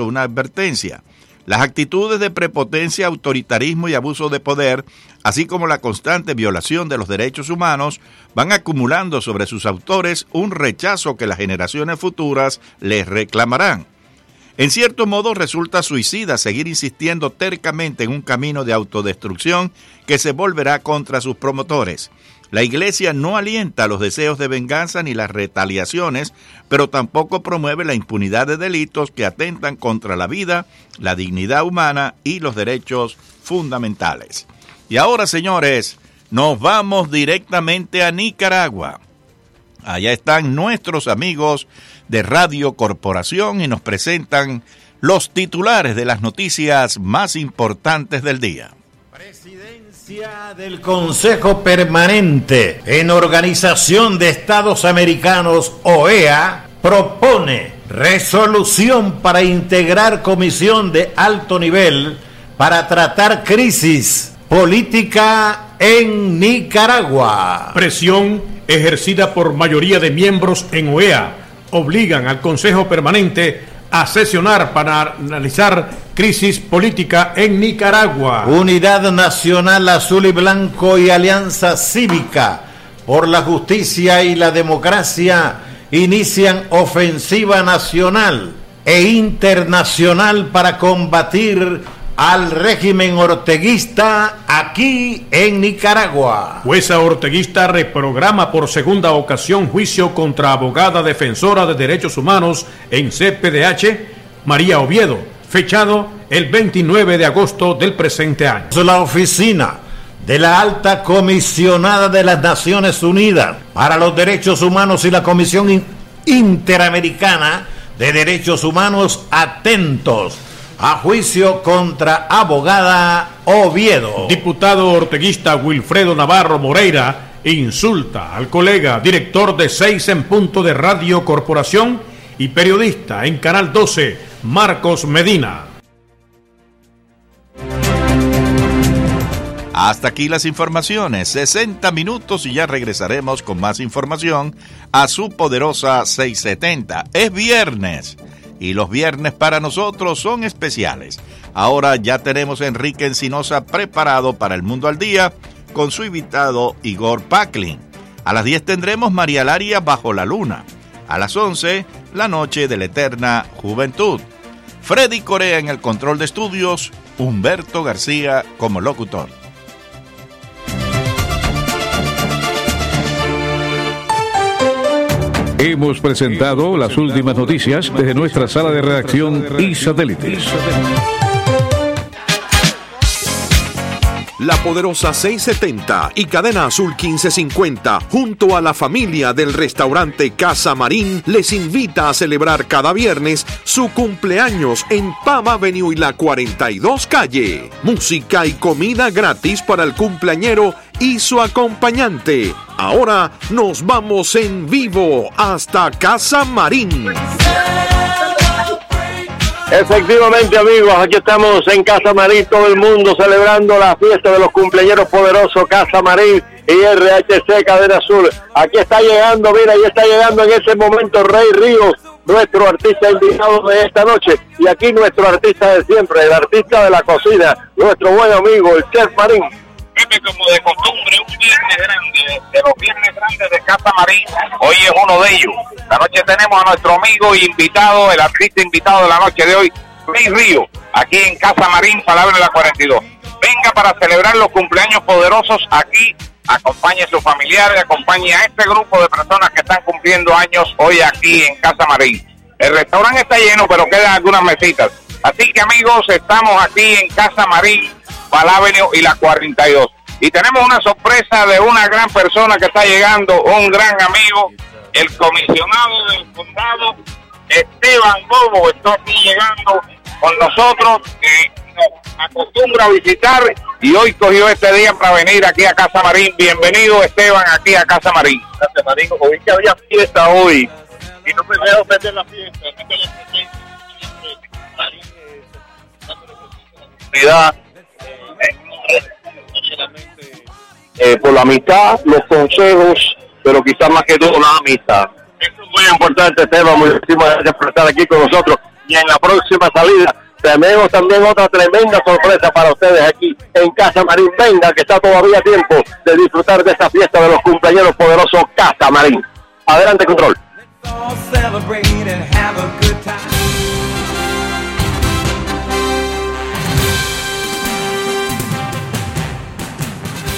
una advertencia. Las actitudes de prepotencia, autoritarismo y abuso de poder, así como la constante violación de los derechos humanos, van acumulando sobre sus autores un rechazo que las generaciones futuras les reclamarán. En cierto modo resulta suicida seguir insistiendo tercamente en un camino de autodestrucción que se volverá contra sus promotores. La Iglesia no alienta los deseos de venganza ni las retaliaciones, pero tampoco promueve la impunidad de delitos que atentan contra la vida, la dignidad humana y los derechos fundamentales. Y ahora, señores, nos vamos directamente a Nicaragua. Allá están nuestros amigos de Radio Corporación y nos presentan los titulares de las noticias más importantes del día del Consejo Permanente en Organización de Estados Americanos, OEA, propone resolución para integrar comisión de alto nivel para tratar crisis política en Nicaragua. Presión ejercida por mayoría de miembros en OEA obligan al Consejo Permanente a sesionar para analizar crisis política en Nicaragua. Unidad Nacional Azul y Blanco y Alianza Cívica por la Justicia y la Democracia inician ofensiva nacional e internacional para combatir al régimen orteguista aquí en Nicaragua. Jueza orteguista reprograma por segunda ocasión juicio contra abogada defensora de derechos humanos en CPDH, María Oviedo, fechado el 29 de agosto del presente año. La oficina de la alta comisionada de las Naciones Unidas para los Derechos Humanos y la Comisión Interamericana de Derechos Humanos atentos a juicio contra abogada Oviedo. Diputado orteguista Wilfredo Navarro Moreira insulta al colega director de Seis en Punto de Radio Corporación y periodista en Canal 12, Marcos Medina. Hasta aquí las informaciones, 60 minutos y ya regresaremos con más información a su poderosa 670. Es viernes y los viernes para nosotros son especiales. Ahora ya tenemos a Enrique Encinosa preparado para el mundo al día con su invitado Igor Packlin. A las 10 tendremos María Laria bajo la luna. A las 11, la noche de la eterna juventud. Freddy Corea en el control de estudios, Humberto García como locutor. Hemos presentado las últimas noticias desde nuestra sala de redacción y satélites. La poderosa 670 y Cadena Azul 1550, junto a la familia del restaurante Casa Marín, les invita a celebrar cada viernes su cumpleaños en Pam Avenue y la 42 calle. Música y comida gratis para el cumpleañero y su acompañante. Ahora nos vamos en vivo hasta Casa Marín. Efectivamente, amigos, aquí estamos en Casa Marín, todo el mundo celebrando la fiesta de los cumpleaños poderosos Casa Marín y RHC Cadena Azul. Aquí está llegando, mira, ahí está llegando en ese momento Rey Ríos, nuestro artista invitado de esta noche. Y aquí nuestro artista de siempre, el artista de la cocina, nuestro buen amigo, el Chef Marín como de costumbre, un viernes grande, de los viernes grandes de Casa Marín, hoy es uno de ellos. La noche tenemos a nuestro amigo invitado, el artista invitado de la noche de hoy, Luis Río, aquí en Casa Marín, Palabra de la 42. Venga para celebrar los cumpleaños poderosos aquí, acompañe a sus familiares, acompañe a este grupo de personas que están cumpliendo años hoy aquí en Casa Marín. El restaurante está lleno, pero quedan algunas mesitas. Así que amigos, estamos aquí en Casa Marín, Palávenio y la 42. Y tenemos una sorpresa de una gran persona que está llegando, un gran amigo, el comisionado del condado, Esteban Bobo, está aquí llegando con nosotros, que nos acostumbra a visitar y hoy cogió este día para venir aquí a Casa Marín. Bienvenido Esteban aquí a Casa Marín. Gracias Marín, que había fiesta hoy y no me a ofender la fiesta. La eh, por la amistad, los consejos, pero quizás más que todo la amistad. Eso es muy importante, Esteban. Muchísimas gracias por estar aquí con nosotros. y en la próxima salida tenemos también otra tremenda sorpresa para ustedes aquí en Casa Marín. Venga, que está todavía tiempo de disfrutar de esta fiesta de los cumpleaños poderosos Casa Marín. Adelante, control.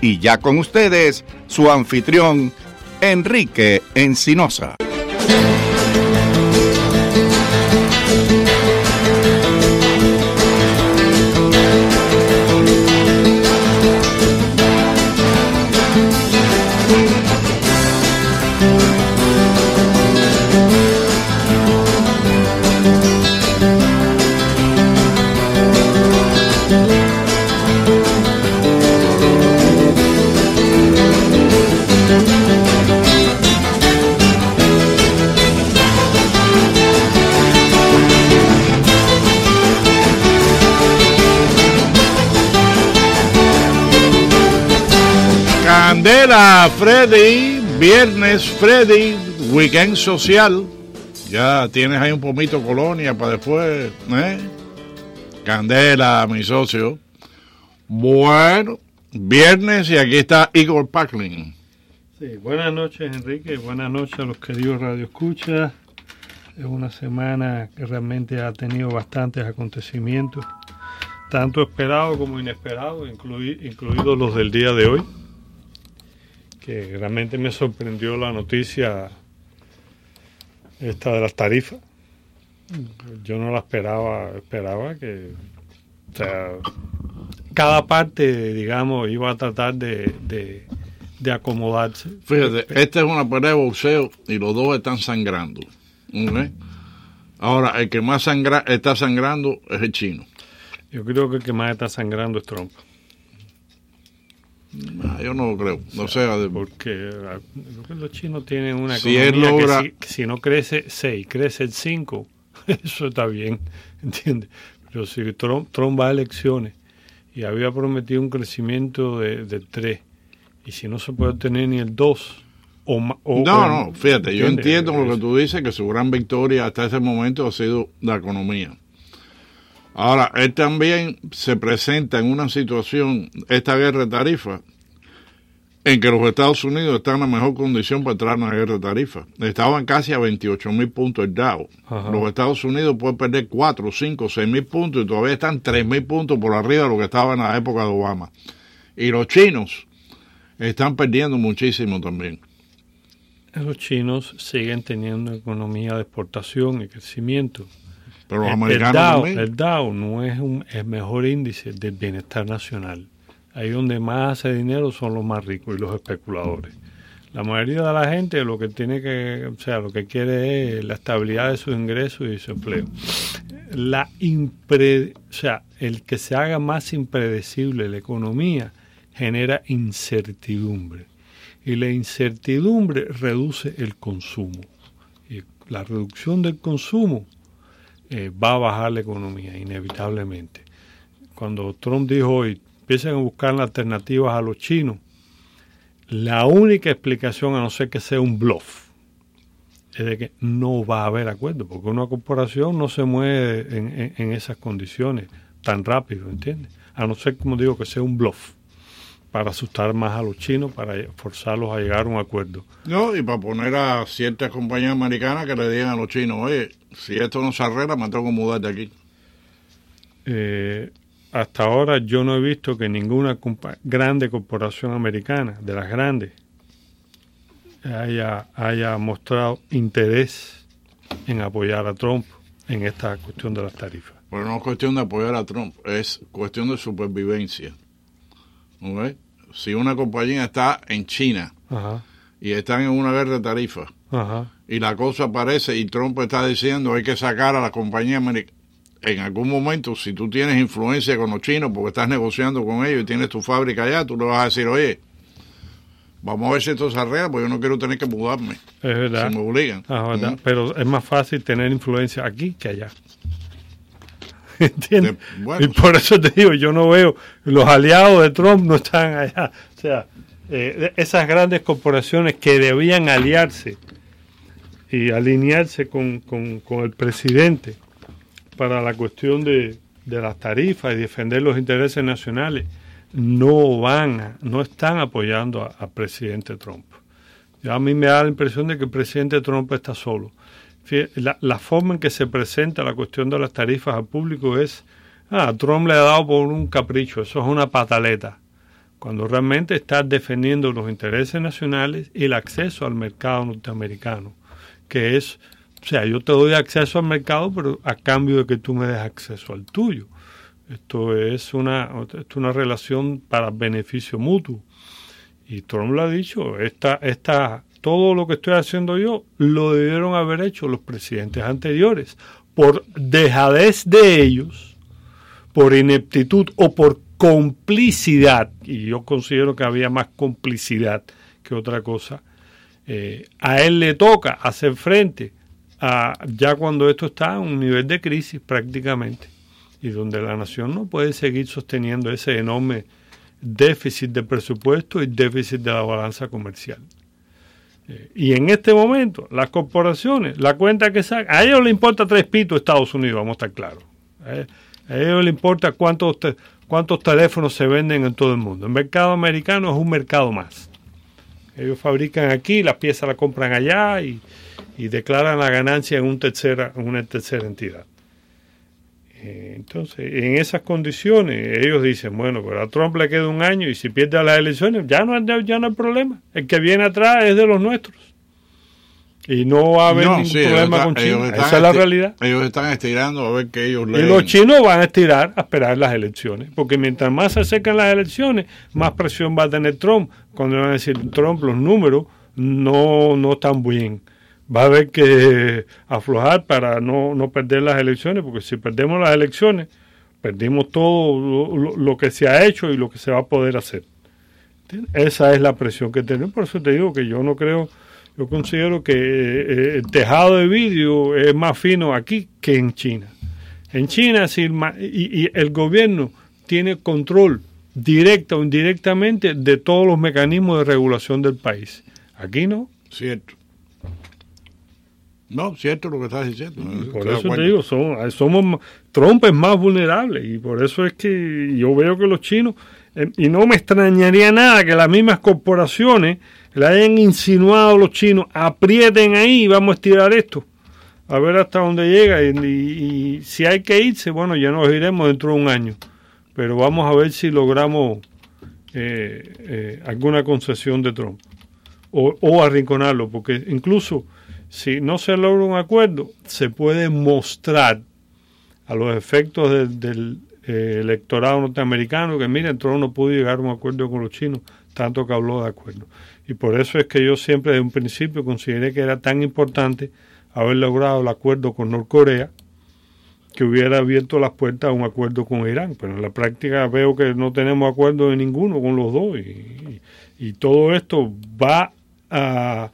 Y ya con ustedes, su anfitrión, Enrique Encinosa. Candela, Freddy, viernes Freddy, weekend social. Ya tienes ahí un pomito colonia para después, ¿eh? Candela, mi socio. Bueno, viernes y aquí está Igor Packlin. Sí, buenas noches Enrique, buenas noches a los queridos Radio Escucha. Es una semana que realmente ha tenido bastantes acontecimientos, tanto esperados como inesperados, incluidos los del día de hoy que realmente me sorprendió la noticia esta de las tarifas. Yo no la esperaba, esperaba que o sea, cada parte, digamos, iba a tratar de, de, acomodarse. Fíjate, esta es una pelea de boxeo y los dos están sangrando. Ahora, el que más sangra, está sangrando es el chino. Yo creo que el que más está sangrando es Trump. Ah, yo no lo creo. No sé. Porque ah, los chinos tienen una si economía que, si, no crece 6, crece el 5, eso está bien, ¿entiendes? Pero si Trump, va a elecciones y había prometido un crecimiento de, de 3, y si no se puede tener ni el 2, o, o, no, no, fíjate, yo entiendo lo que tú dices, que su gran victoria hasta ese momento ha sido la economía. Ahora, él también se presenta en una situación, esta guerra de tarifas, en que los Estados Unidos están en la mejor condición para entrar en la guerra de tarifas. Estaban casi a 28 mil puntos el Dow. Los Estados Unidos pueden perder 4, 5, 6 mil puntos y todavía están 3 mil puntos por arriba de lo que estaba en la época de Obama. Y los chinos están perdiendo muchísimo también. Los chinos siguen teniendo economía de exportación y crecimiento. Pero los americanos el Dow, no es un, el mejor índice del bienestar nacional. Ahí donde más hace dinero son los más ricos y los especuladores. La mayoría de la gente lo que tiene que, o sea, lo que quiere es la estabilidad de sus ingresos y su empleo. La impre, o sea, el que se haga más impredecible la economía genera incertidumbre y la incertidumbre reduce el consumo y la reducción del consumo eh, va a bajar la economía, inevitablemente. Cuando Trump dijo hoy, empiecen a buscar alternativas a los chinos, la única explicación, a no ser que sea un bluff, es de que no va a haber acuerdo, porque una corporación no se mueve en, en esas condiciones tan rápido, ¿entiendes? A no ser, como digo, que sea un bluff para asustar más a los chinos, para forzarlos a llegar a un acuerdo. No, y para poner a ciertas compañías americanas que le digan a los chinos, oye, si esto no se arregla, me tengo que mudar de aquí. Eh, hasta ahora yo no he visto que ninguna grande corporación americana, de las grandes, haya, haya mostrado interés en apoyar a Trump en esta cuestión de las tarifas. Bueno, no es cuestión de apoyar a Trump, es cuestión de supervivencia. ¿Okay? Si una compañía está en China y están en una guerra de tarifas y la cosa aparece y Trump está diciendo hay que sacar a la compañía americana, en algún momento, si tú tienes influencia con los chinos porque estás negociando con ellos y tienes tu fábrica allá, tú le vas a decir, oye, vamos a ver si esto se arregla, porque yo no quiero tener que mudarme. Es verdad. Si me obligan. Ah, verdad. Mm. Pero es más fácil tener influencia aquí que allá. ¿Entiendes? De- bueno, y por eso te digo, yo no veo, los aliados de Trump no están allá. O sea, eh, esas grandes corporaciones que debían aliarse y alinearse con, con- con el presidente para la cuestión de, de las tarifas y defender los intereses nacionales, no van, a- no están apoyando a- al presidente Trump. Ya a mí me da la impresión de que el presidente Trump está solo. La, forma en que se presenta la cuestión de las tarifas al público es, ah, Trump le ha dado por un capricho, eso es una pataleta, cuando realmente está defendiendo los intereses nacionales y el acceso al mercado norteamericano, que es, o sea, yo te doy acceso al mercado, pero a cambio de que tú me des acceso al tuyo. Esto es una, es una relación para beneficio mutuo. Y Trump lo ha dicho, esta, esta, todo lo que estoy haciendo yo lo debieron haber hecho los presidentes anteriores. Por dejadez de ellos, por ineptitud o por complicidad, y yo considero que había más complicidad que otra cosa, eh, a él le toca hacer frente a ya cuando esto está a un nivel de crisis prácticamente y donde la nación no puede seguir sosteniendo ese enorme déficit de presupuesto y déficit de la balanza comercial. Eh, y en este momento, las corporaciones, la cuenta que sacan, a ellos les importa tres pitos Estados Unidos, vamos a estar claros. Ellos, a ellos les importa cuántos, cuántos teléfonos se venden en todo el mundo. El mercado americano es un mercado más. Ellos fabrican aquí, las piezas las compran allá y, y declaran la ganancia en, un tercera, en una tercera entidad. Eh, Entonces, en esas condiciones, ellos dicen, bueno, pero a Trump le queda un año y si pierde las elecciones, ya no, hay- ya no hay problema. El que viene atrás es de los nuestros. Y no va a haber No, ningún sí, problema con China. Esa es la realidad. Ellos están estirando a ver que ellos Y leen. los chinos van a estirar a esperar las elecciones, porque mientras más se acercan las elecciones, más presión va a tener Trump. Cuando van a decir Trump, los números no, no están bien. Va a haber que aflojar para no, no perder las elecciones, porque si perdemos las elecciones, perdimos todo lo, que se ha hecho y lo que se va a poder hacer. Esa es la presión que tenemos. Por eso te digo que yo no creo, yo considero que eh, el tejado de vidrio es más fino aquí que en China. En China, si y, y el gobierno tiene control directa o indirectamente de todos los mecanismos de regulación del país. Aquí no. Cierto. No, cierto lo que estás diciendo. Por Estoy de eso te digo, somos, somos Trump es más vulnerable y por eso es que yo veo que los chinos, eh, y no me extrañaría nada que las mismas corporaciones le hayan insinuado a los chinos, aprieten ahí y vamos a estirar esto, a ver hasta dónde llega y, y- y si hay que irse, bueno, ya nos iremos dentro de un año, pero vamos a ver si logramos eh, eh, alguna concesión de Trump o, o arrinconarlo, porque incluso si no se logra un acuerdo, se puede mostrar a los efectos del, eh, electorado norteamericano que, miren, Trump no pudo llegar a un acuerdo con los chinos, tanto que habló de acuerdo. Y por eso es que yo siempre desde un principio consideré que era tan importante haber logrado el acuerdo con Norcorea, que hubiera abierto las puertas a un acuerdo con Irán. Pero en la práctica veo que no tenemos acuerdo de ninguno con los dos. Y, y todo esto va a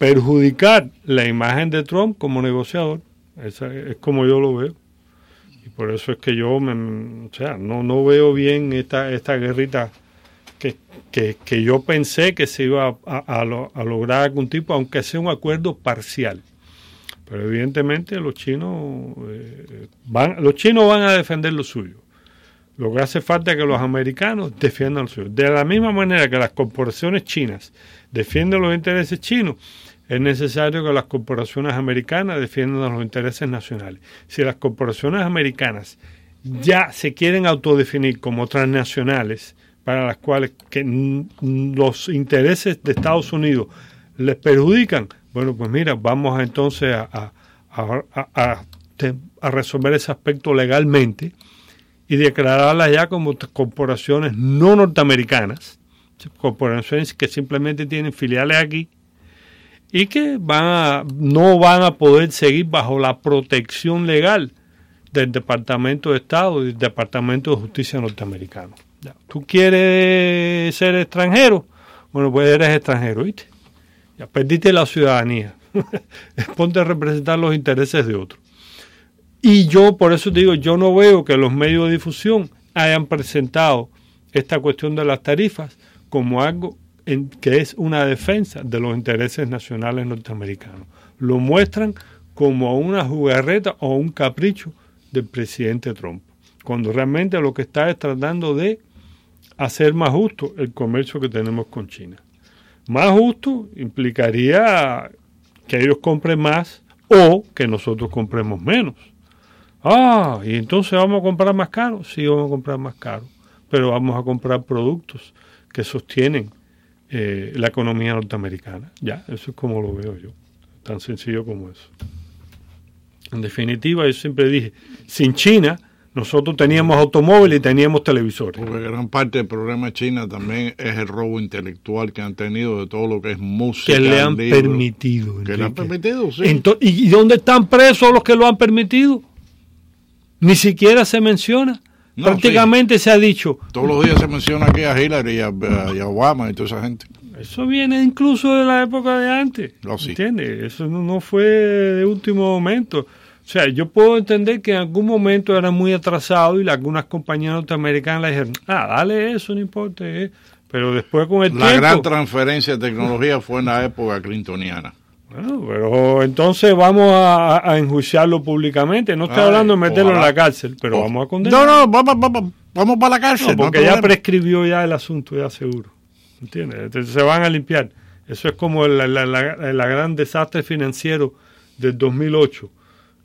perjudicar la imagen de Trump como negociador. Esa es como yo lo veo. Y por eso es que yo me, o sea, no, no veo bien esta, esta guerrita que, que, que yo pensé que se iba a, a, a lo- a lograr algún tipo, aunque sea un acuerdo parcial. Pero evidentemente los chinos eh, van, los chinos van a defender lo suyo. Lo que hace falta es que los americanos defiendan lo suyo. De la misma manera que las corporaciones chinas defienden los intereses chinos, es necesario que las corporaciones americanas defiendan los intereses nacionales. Si las corporaciones americanas ya se quieren autodefinir como transnacionales, para las cuales que los intereses de Estados Unidos les perjudican, bueno, pues mira, vamos entonces a, a- a- a- resolver ese aspecto legalmente y declararlas ya como corporaciones no norteamericanas, corporaciones que simplemente tienen filiales aquí y que van a, no van a poder seguir bajo la protección legal del Departamento de Estado y del Departamento de Justicia norteamericano. ¿Tú quieres ser extranjero? Bueno, pues eres extranjero, ¿viste? Ya perdiste la ciudadanía. Ponte a representar los intereses de otros. Y yo, por eso te digo, yo no veo que los medios de difusión hayan presentado esta cuestión de las tarifas como algo que es una defensa de los intereses nacionales norteamericanos. Lo muestran como una jugarreta o un capricho del presidente Trump, cuando realmente lo que está es tratando de hacer más justo el comercio que tenemos con China. Más justo implicaría que ellos compren más o que nosotros compremos menos. Ah, y entonces vamos a comprar más caro. Sí, vamos a comprar más caro, pero vamos a comprar productos que sostienen eh, la economía norteamericana. Ya, eso es como lo veo yo. Tan sencillo como eso. En definitiva, yo siempre dije, sin China, nosotros teníamos automóviles y teníamos televisores. Porque gran parte del problema de China también es el robo intelectual que han tenido de todo lo que es música. Que le han permitido. Que le han permitido, sí. ¿Y dónde están presos los que lo han permitido? Ni siquiera se menciona. Prácticamente se ha dicho. Todos los días se menciona aquí a Hillary y a, Obama y toda esa gente. Eso viene incluso de la época de antes. No, sí. ¿Entiendes? Eso no, fue de último momento. O sea, yo puedo entender que en algún momento era muy atrasado y algunas compañías norteamericanas le dijeron, ah, dale eso, no importa. Eh". Pero después con el la tiempo... La gran transferencia de tecnología fue en la época clintoniana. Bueno, pero entonces vamos a, enjuiciarlo públicamente. No estoy hablando de meterlo en la cárcel, pero oh. vamos a condenar. No, no, vamos, vamos, vamos para la cárcel. porque ya prescribió ya el asunto, ya seguro. ¿Entiendes? Entonces se van a limpiar. Eso es como el la, gran desastre financiero del 2008.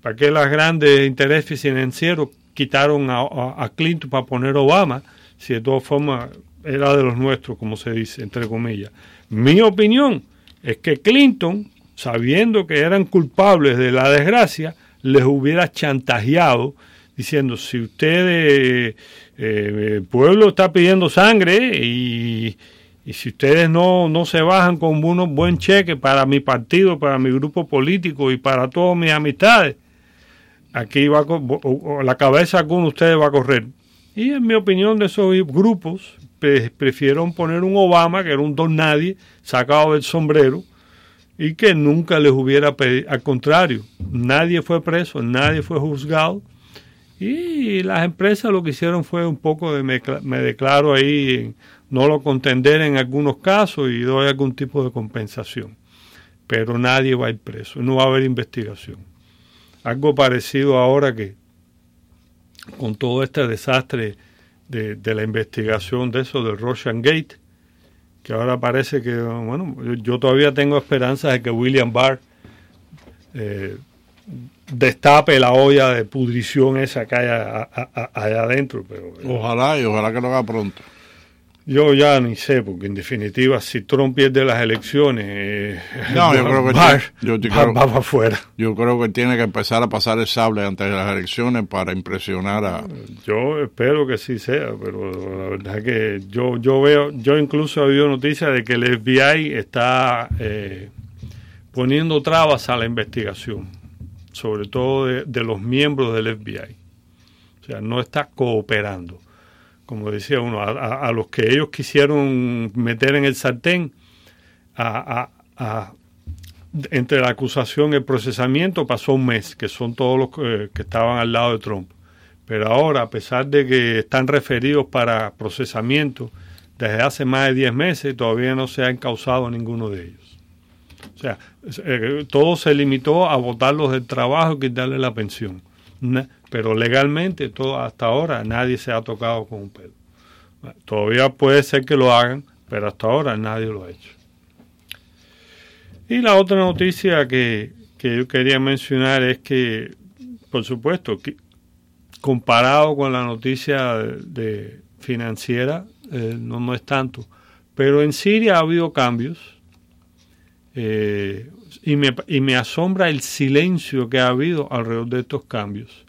¿Para qué los grandes intereses financieros quitaron a, a Clinton para poner Obama? Si de todas formas era de los nuestros, como se dice, entre comillas. Mi opinión es que Clinton sabiendo que eran culpables de la desgracia, les hubiera chantajeado diciendo, si usted, eh, el pueblo está pidiendo sangre y, si ustedes no, no se bajan con un buen cheque para mi partido, para mi grupo político y para todas mis amistades, aquí va la cabeza de ustedes va a correr. Y en mi opinión de esos grupos, pues, prefirieron poner un Obama, que era un don nadie, sacado del sombrero, y que nunca les hubiera pedido, al contrario, nadie fue preso, nadie fue juzgado y las empresas lo que hicieron fue un poco de me, declaro ahí, no lo contender en algunos casos y doy algún tipo de compensación, pero nadie va a ir preso, no va a haber investigación. Algo parecido ahora que con todo este desastre de, de la investigación de eso del Russian Gate, que ahora parece que, bueno, yo todavía tengo esperanzas de que William Barr eh, destape la olla de pudrición esa que hay allá adentro. Pero, ojalá y ojalá que lo haga pronto. Yo ya ni sé, porque en definitiva, si Trump pierde las elecciones, eh, no, yo creo que va, para afuera. Yo creo que tiene que empezar a pasar el sable antes de las elecciones para impresionar a. Yo espero que sí sea, pero la verdad es que yo yo veo, yo incluso he oído noticias de que el FBI está eh, poniendo trabas a la investigación, sobre todo de los miembros del FBI. O sea, no está cooperando como decía uno, a, los que ellos quisieron meter en el sartén, a, entre la acusación y el procesamiento pasó un mes, que son todos los que, estaban al lado de Trump. Pero ahora, a pesar de que están referidos para procesamiento desde hace más de 10 meses, todavía no se ha encausado ninguno de ellos. O sea, eh, todo se limitó a votarlos del trabajo y quitarle la pensión pero legalmente todo, hasta ahora nadie se ha tocado con un pelo. Todavía puede ser que lo hagan, pero hasta ahora nadie lo ha hecho. Y la otra noticia que, yo quería mencionar es que, por supuesto, que, comparado con la noticia de, financiera, eh, no, no es tanto, pero en Siria ha habido cambios eh, y, me, y me asombra el silencio que ha habido alrededor de estos cambios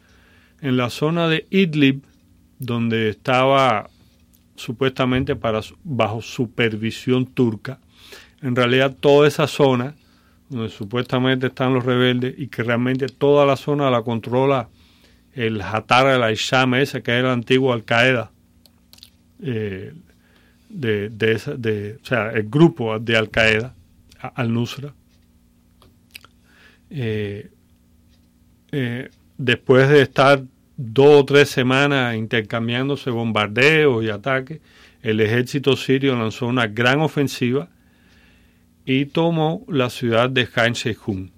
en la zona de Idlib, donde estaba supuestamente bajo supervisión turca. En realidad toda esa zona, donde supuestamente están los rebeldes y que realmente toda la zona la controla el Hatar al-Aisham ese, que era el antiguo Al-Qaeda, eh, de, de, esa, de, o sea, el grupo de Al-Qaeda, Al-Nusra. Eh, eh, después de estar dos o tres semanas intercambiándose bombardeos y ataques, el ejército sirio lanzó una gran ofensiva y tomó la ciudad de Han Sheikhun,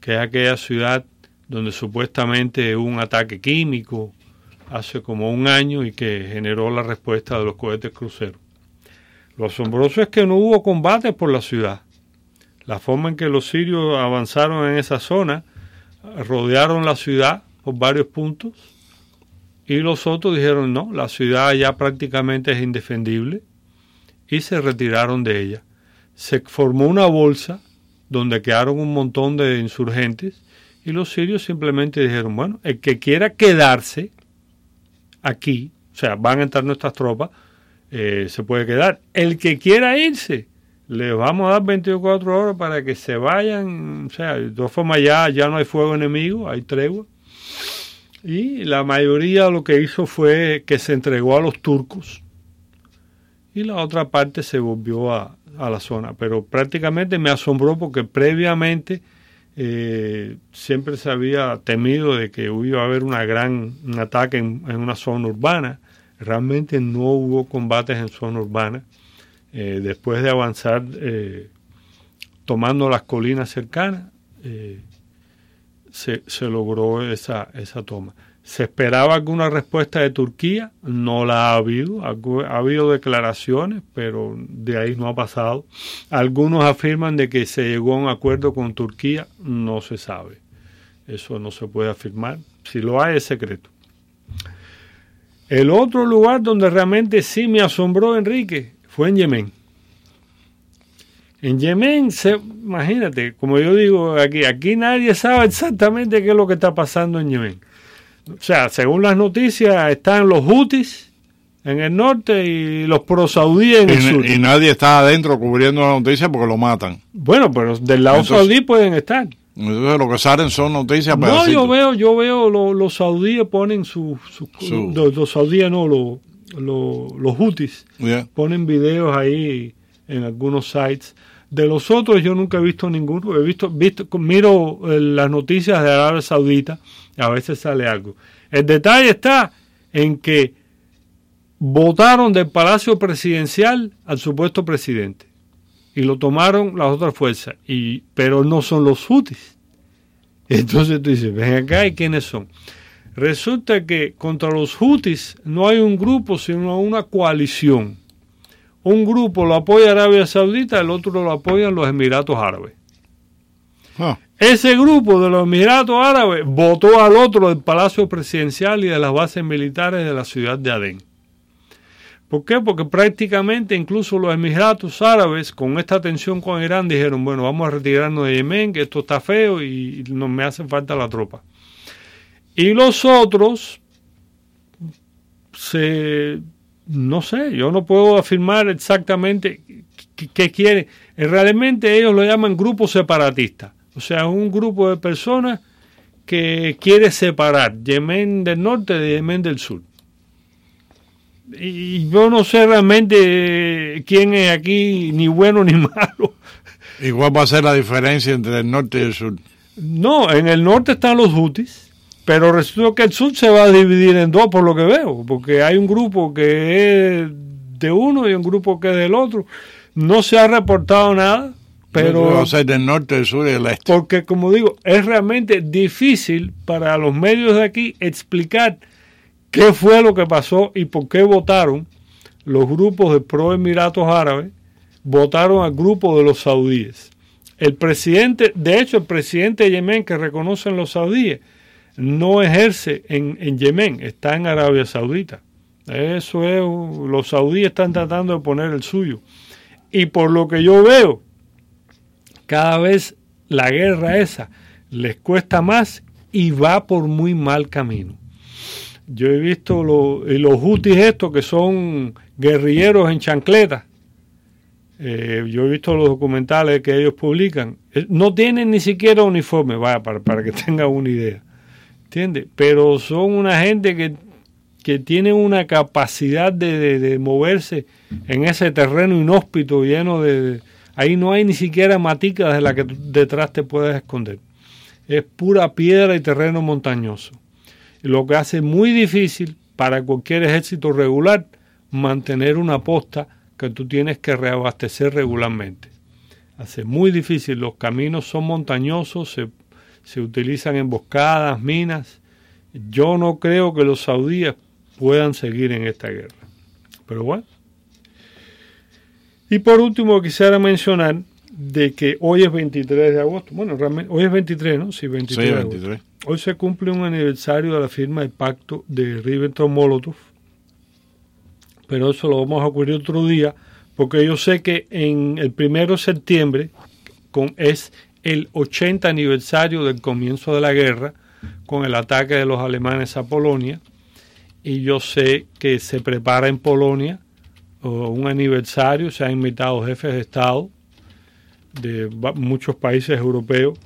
que es aquella ciudad donde supuestamente hubo un ataque químico hace como un año y que generó la respuesta de los cohetes cruceros. Lo asombroso es que no hubo combate por la ciudad. La forma en que los sirios avanzaron en esa zona, rodearon la ciudad por varios puntos y los otros dijeron no, la ciudad ya prácticamente es indefendible y se retiraron de ella. Se formó una bolsa donde quedaron un montón de insurgentes y los sirios simplemente dijeron, bueno, el que quiera quedarse aquí, o sea, van a entrar nuestras tropas, eh, se puede quedar. El que quiera irse, les vamos a dar 24 horas para que se vayan, o sea, de todas formas ya, ya no hay fuego enemigo, hay tregua. Y la mayoría lo que hizo fue que se entregó a los turcos y la otra parte se volvió a, a la zona. Pero prácticamente me asombró porque previamente eh, siempre se había temido de que iba a haber una gran, un ataque en, una zona urbana. Realmente no hubo combates en zona urbana. Eh, después de avanzar eh, tomando las colinas cercanas, se, se, logró esa, esa toma. Se esperaba alguna respuesta de Turquía, no la ha habido, ha habido declaraciones, pero de ahí no ha pasado. Algunos afirman de que se llegó a un acuerdo con Turquía, no se sabe. Eso no se puede afirmar. Si lo hay es secreto. El otro lugar donde realmente sí me asombró Enrique fue en Yemen. En Yemen, se, imagínate, como yo digo aquí, aquí nadie sabe exactamente qué es lo que está pasando en Yemen o sea, según las noticias, están los Houthis en el norte y los pro-saudíes en el sur. Y nadie está adentro cubriendo la noticia porque lo matan. Bueno, pero del lado saudí pueden estar. Entonces lo que salen son noticias No, yo veo, yo veo los saudíes ponen sus... Su, los, saudíes no, los, los, Houthis ponen videos ahí en algunos sites. De los otros yo nunca he visto ninguno. He visto, visto miro eh, las noticias de Arabia Saudita a veces sale algo. El detalle está en que votaron del Palacio Presidencial al supuesto presidente y lo tomaron las otras fuerzas, y, pero no son los útiles. Entonces tú dices, ven acá y quiénes son. Resulta que contra los Houthis no hay un grupo, sino una coalición. Un grupo lo apoya Arabia Saudita, el otro lo apoyan los Emiratos Árabes. Ah. Ese grupo de los Emiratos Árabes votó al otro del Palacio Presidencial y de las bases militares de la ciudad de Adén. ¿Por qué? Porque prácticamente incluso los Emiratos Árabes, con esta tensión con Irán, dijeron, bueno, vamos a retirarnos de Yemen, que esto está feo y no me hace falta la tropa. Y los otros, se, no sé, yo no puedo afirmar exactamente qué quieren. Realmente ellos lo llaman grupos separatistas o sea, un grupo de personas que quiere separar Yemen del norte de Yemen del sur. Y yo no sé realmente quién es aquí ni bueno ni malo. ¿Y cuál va a ser la diferencia entre el norte y el sur? No, en el norte están los Houthis, pero resulta que el sur se va a dividir en dos por lo que veo, porque hay un grupo que es de uno y un grupo que es del otro. No se ha reportado nada, pero del norte, del sur y del este. Porque como digo, es realmente difícil para los medios de aquí explicar qué fue lo que pasó y por qué votaron los grupos de pro Emiratos Árabes, votaron al grupo de los saudíes. El presidente, de hecho, el presidente de Yemen que reconocen los saudíes, no ejerce en, en Yemen, está en Arabia Saudita. Eso es, los saudíes están tratando de poner el suyo. Y por lo que yo veo, cada vez la guerra esa les cuesta más y va por muy mal camino. Yo he visto los hutis estos que son guerrilleros en chancletas. Eh, yo he visto los documentales que ellos publican. Eh, no tienen ni siquiera uniforme, vaya, para, para que tengan una idea. ¿Entiendes? Pero son una gente que, que tiene una capacidad de, de- moverse en ese terreno inhóspito lleno de... Ahí no hay ni siquiera maticas de la que detrás te puedes esconder. Es pura piedra y terreno montañoso. Lo que hace muy difícil para cualquier ejército regular mantener una posta que tú tienes que reabastecer regularmente. Hace muy difícil, los caminos son montañosos, se, se utilizan emboscadas, minas. Yo no creo que los saudíes puedan seguir en esta guerra. Pero bueno. Y por último quisiera mencionar de que hoy es 23 de agosto. Bueno, realmente hoy es 23, ¿no? Sí, 23. Sí, de agosto. 23. Hoy se cumple un aniversario de la firma del pacto de Ribbentrop-Molotov. Pero eso lo vamos a cubrir otro día, porque yo sé que en el primero de septiembre con, es el 80 aniversario del comienzo de la guerra con el ataque de los alemanes a Polonia. Y yo sé que se prepara en Polonia un aniversario, se han invitado jefes de Estado de muchos países europeos.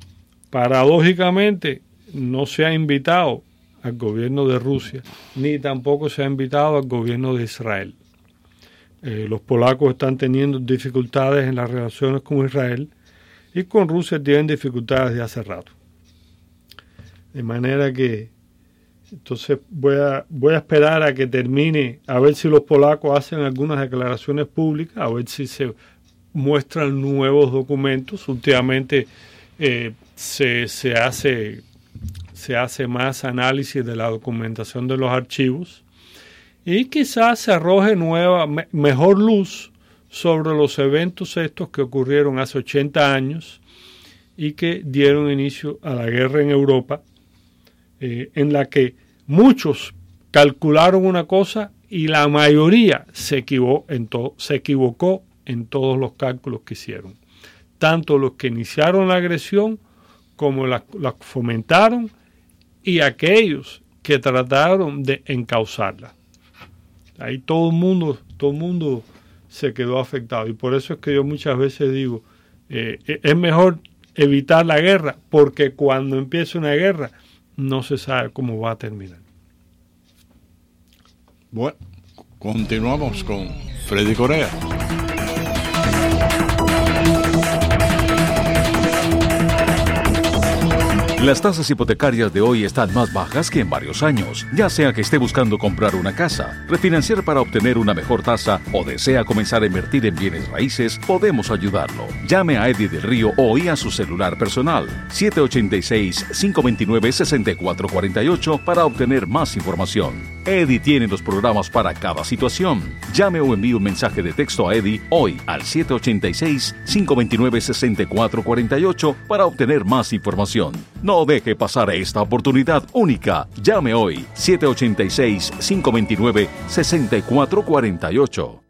Paradójicamente, no se ha invitado al gobierno de Rusia, ni tampoco se ha invitado al gobierno de Israel. Eh, los polacos están teniendo dificultades en las relaciones con Israel y con Rusia tienen dificultades de hace rato. De manera que entonces voy a, voy a esperar a que termine, a ver si los polacos hacen algunas declaraciones públicas, a ver si se muestran nuevos documentos. Últimamente eh, se, se, hace, se hace más análisis de la documentación de los archivos y quizás se arroje nueva, me- mejor luz sobre los eventos estos que ocurrieron hace 80 años y que dieron inicio a la guerra en Europa, eh, en la que muchos calcularon una cosa y la mayoría se equivocó en, se equivocó en todos los cálculos que hicieron. Tanto los que iniciaron la agresión como la, la fomentaron y aquellos que trataron de encauzarla. Ahí todo el mundo, todo el mundo se quedó afectado. Y por eso es que yo muchas veces digo, eh, es mejor evitar la guerra, porque cuando empieza una guerra no se sabe cómo va a terminar. Bueno, continuamos con Freddy Corea. Las tasas hipotecarias de hoy están más bajas que en varios años, ya sea que esté buscando comprar una casa, refinanciar para obtener una mejor tasa o desea comenzar a invertir en bienes raíces, podemos ayudarlo. Llame a Eddie del Río hoy a su celular personal 786-529-6448 para obtener más información. Eddie tiene los programas para cada situación. Llame o envíe un mensaje de texto a Eddie hoy al 786-529-6448 para obtener más información. No deje pasar esta oportunidad única. Llame hoy 786-529-6448.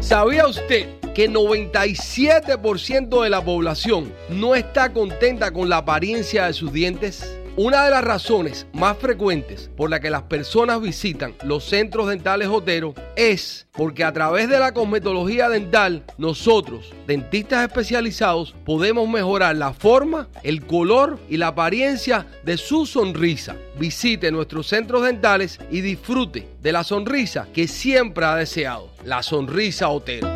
¿Sabía usted que 97% de la población no está contenta con la apariencia de sus dientes? Una de las razones más frecuentes por la que las personas visitan los centros dentales Otero es porque a través de la cosmetología dental nosotros, dentistas especializados, podemos mejorar la forma, el color y la apariencia de su sonrisa. Visite nuestros centros dentales y disfrute de la sonrisa que siempre ha deseado, la sonrisa Otero.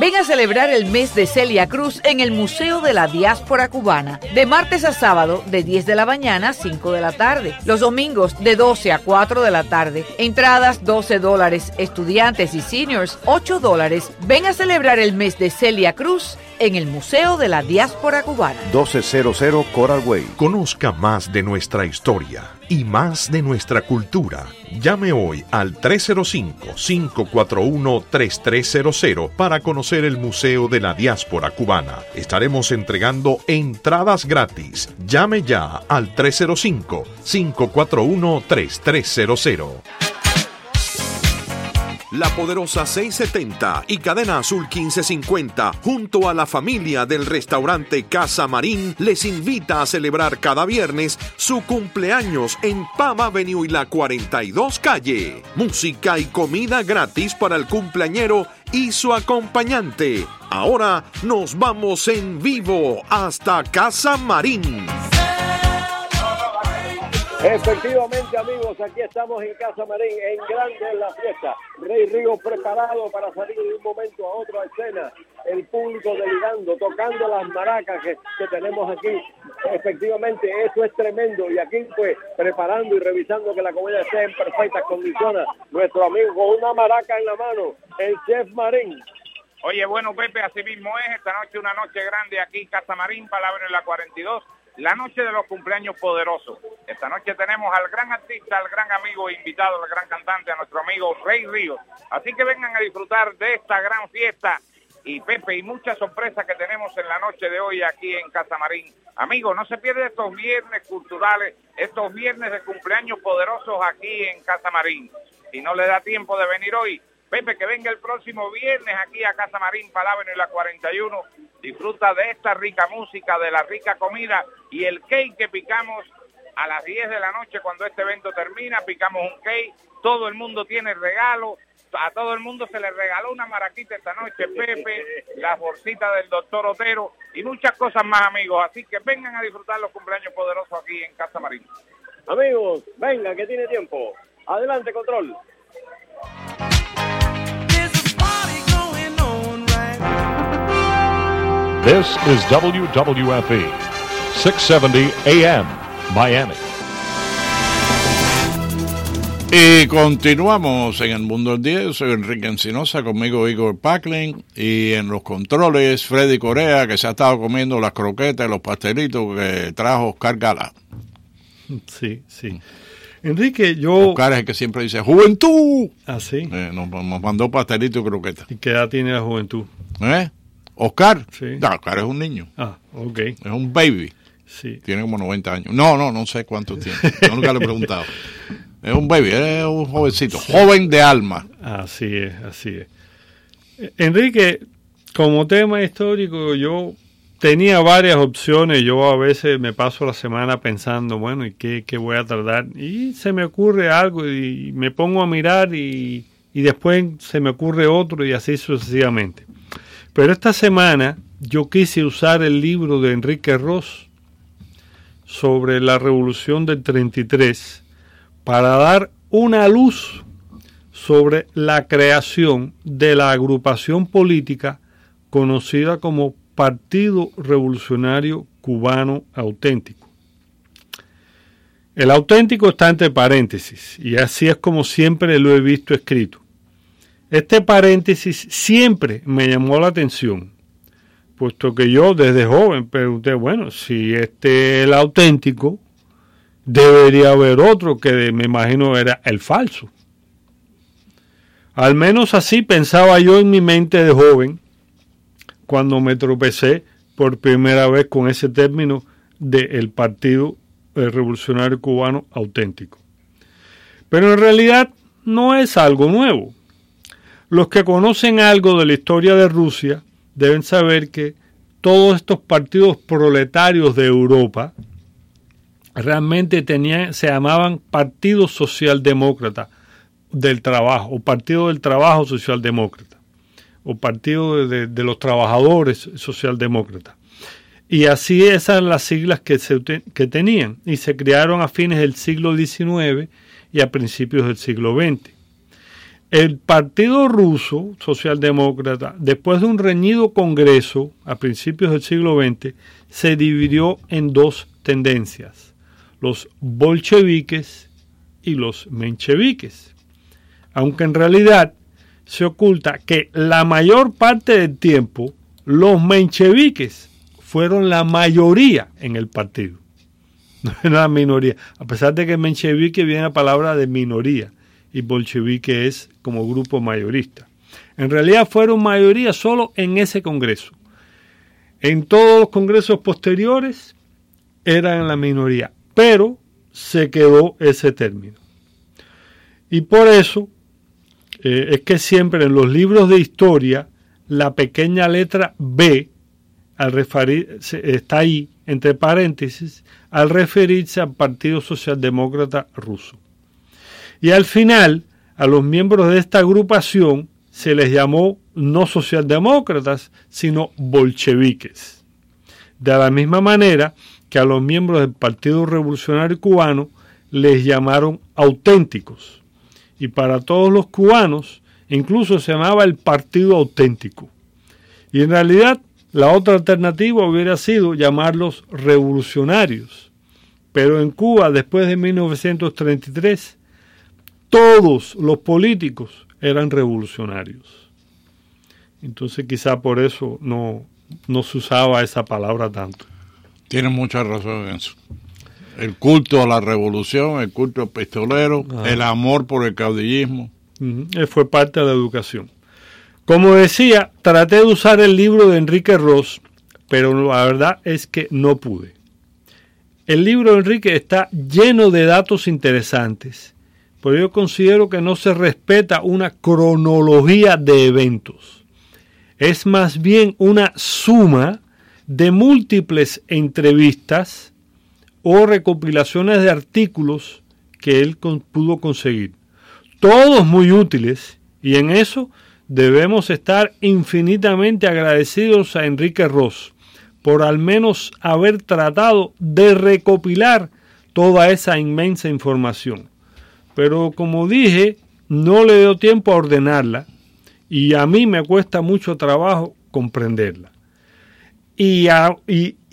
Ven a celebrar el mes de Celia Cruz en el Museo de la Diáspora Cubana, de martes a sábado de 10 de la mañana a 5 de la tarde, los domingos de 12 a 4 de la tarde, entradas 12 dólares, estudiantes y seniors 8 dólares. Ven a celebrar el mes de Celia Cruz en el Museo de la Diáspora Cubana. 1200 Coral Way. Conozca más de nuestra historia y más de nuestra cultura. Llame hoy al 305-541-3300 para conocer el Museo de la Diáspora Cubana. Estaremos entregando entradas gratis. Llame ya al 305-541-3300. La Poderosa 670 y Cadena Azul 1550, junto a la familia del restaurante Casa Marín, les invita a celebrar cada viernes su cumpleaños en Pam Avenue y la 42 calle. Música y comida gratis para el cumpleañero y su acompañante. Ahora nos vamos en vivo hasta Casa Marín. Efectivamente, amigos, aquí estamos en Casa Marín, en grande en la fiesta. Rey Río preparado para salir de un momento a otro a escena. El público delirando, tocando las maracas que, tenemos aquí. Efectivamente, eso es tremendo. Y aquí, pues, preparando y revisando que la comida esté en perfectas condiciones. Nuestro amigo con una maraca en la mano, el chef Marín. Oye, bueno, Pepe, así mismo es. Esta noche una noche grande aquí en Casa Marín, palabra en la 42 la noche de los cumpleaños poderosos. Esta noche tenemos al gran artista, al gran amigo invitado, al gran cantante, a nuestro amigo Rey Ríos. Así que vengan a disfrutar de esta gran fiesta y Pepe y muchas sorpresas que tenemos en la noche de hoy aquí en Casa Marín. Amigos, no se pierdan estos viernes culturales, estos viernes de cumpleaños poderosos aquí en Casa Marín. Si no le da tiempo de venir hoy, Pepe, que venga el próximo viernes aquí a Casa Marín, Palabra en la 41. Disfruta de esta rica música, de la rica comida y el cake que picamos a las 10 de la noche cuando este evento termina. Picamos un cake, todo el mundo tiene regalo. A todo el mundo se le regaló una maraquita esta noche, Pepe, la bolsita del doctor Otero y muchas cosas más, amigos. Así que vengan a disfrutar los cumpleaños poderosos aquí en Casa Marín. Amigos, venga, que tiene tiempo. Adelante, control. This is WWFE, 670 AM, Miami. Y continuamos en el mundo del 10. Soy Enrique Encinosa, conmigo Igor Packlin. Y en los controles, Freddy Corea, que se ha estado comiendo las croquetas y los pastelitos que trajo Oscar Gala. Sí, sí. Enrique, yo. Oscar es el que siempre dice: ¡Juventud! Ah, sí. Eh, nos, nos mandó pastelitos y croquetas. ¿Y qué edad tiene la juventud? ¿Eh? Oscar. Sí. No, Oscar es un niño. Ah, ok. Es un baby. Sí. Tiene como 90 años. No, no, no sé cuántos tiene. Yo nunca le he preguntado. Es un baby, es un jovencito, joven de alma. Así es, así es. Enrique, como tema histórico, yo tenía varias opciones. Yo a veces me paso la semana pensando, bueno, ¿y qué, qué voy a tardar? Y se me ocurre algo y me pongo a mirar y, y después se me ocurre otro y así sucesivamente. Pero esta semana yo quise usar el libro de Enrique Ross sobre la revolución del 33 para dar una luz sobre la creación de la agrupación política conocida como Partido Revolucionario Cubano Auténtico. El auténtico está entre paréntesis y así es como siempre lo he visto escrito. Este paréntesis siempre me llamó la atención, puesto que yo desde joven pregunté, bueno, si este es el auténtico, debería haber otro que me imagino era el falso. Al menos así pensaba yo en mi mente de joven cuando me tropecé por primera vez con ese término del Partido Revolucionario Cubano auténtico. Pero en realidad no es algo nuevo. Los que conocen algo de la historia de Rusia deben saber que todos estos partidos proletarios de Europa realmente tenían, se llamaban Partido Socialdemócrata del Trabajo, o Partido del Trabajo Socialdemócrata, o Partido de, los Trabajadores Socialdemócrata. Y así esas las siglas que, se, que tenían, y se crearon a fines del siglo XIX y a principios del siglo XX. El Partido Ruso Socialdemócrata, después de un reñido congreso a principios del siglo XX, se dividió en dos tendencias, los bolcheviques y los mencheviques. Aunque en realidad se oculta que la mayor parte del tiempo los mencheviques fueron la mayoría en el partido, no era la minoría, a pesar de que menchevique viene la palabra de minoría y bolchevique es como grupo mayorista. En realidad fueron mayoría solo en ese Congreso. En todos los congresos posteriores eran la minoría, pero se quedó ese término. Y por eso eh, es que siempre en los libros de historia la pequeña letra B al referirse, está ahí entre paréntesis al referirse al Partido Socialdemócrata Ruso. Y al final, a los miembros de esta agrupación se les llamó no socialdemócratas, sino bolcheviques. De la misma manera que a los miembros del Partido Revolucionario Cubano les llamaron auténticos. Y para todos los cubanos, incluso se llamaba el Partido Auténtico. Y en realidad, la otra alternativa hubiera sido llamarlos revolucionarios. Pero en Cuba, después de 1933, todos los políticos eran revolucionarios. Entonces quizá por eso no, no se usaba esa palabra tanto. Tiene mucha razón en eso. El culto a la revolución, el culto pistolero, Ah. el amor por el caudillismo. Eh, Fue parte de la educación. Como decía, traté de usar el libro de Enrique Ross, pero la verdad es que no pude. El libro de Enrique está lleno de datos interesantes, pero yo considero que no se respeta una cronología de eventos. Es más bien una suma de múltiples entrevistas o recopilaciones de artículos que él pudo conseguir. Todos muy útiles y en eso debemos estar infinitamente agradecidos a Enrique Ross por al menos haber tratado de recopilar toda esa inmensa información. Pero como dije, no le dio tiempo a ordenarla y a mí me cuesta mucho trabajo comprenderla. Y,